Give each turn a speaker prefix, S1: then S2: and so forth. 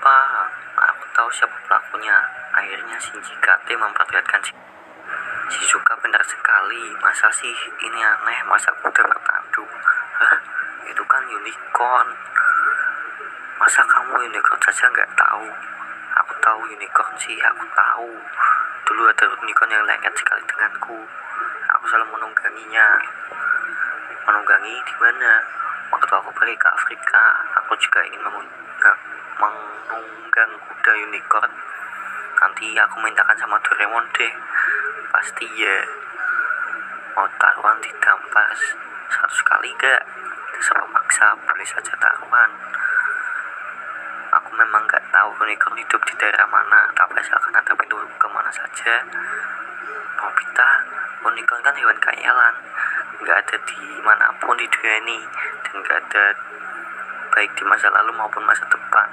S1: apa aku tahu siapa pelakunya. Akhirnya Shinji Kate memperlihatkan si Si suka benar sekali. Masa sih ini aneh? Masa kuda bertanduk Hah, itu kan unicorn. Masa kamu unicorn saja nggak tahu? Aku tahu unicorn sih aku tahu. Dulu ada unicorn yang lengket sekali denganku. Aku selalu menungganginya. Menunggangi di mana? Waktu aku balik ke Afrika aku juga ingin menunggang, kuda unicorn. Nanti aku mintakan sama Doraemon deh. Pasti ya. Mau taruhan di dampas satu sekali gak sama maksa boleh saja taruhan. Aku memang gak tahu unicorn hidup di daerah mana tapi asalkan ada pintu ke mana saja. Nobita unicorn kan hewan khayalan nggak ada di mana pun di dunia ini dan nggak ada baik di masa lalu maupun masa depan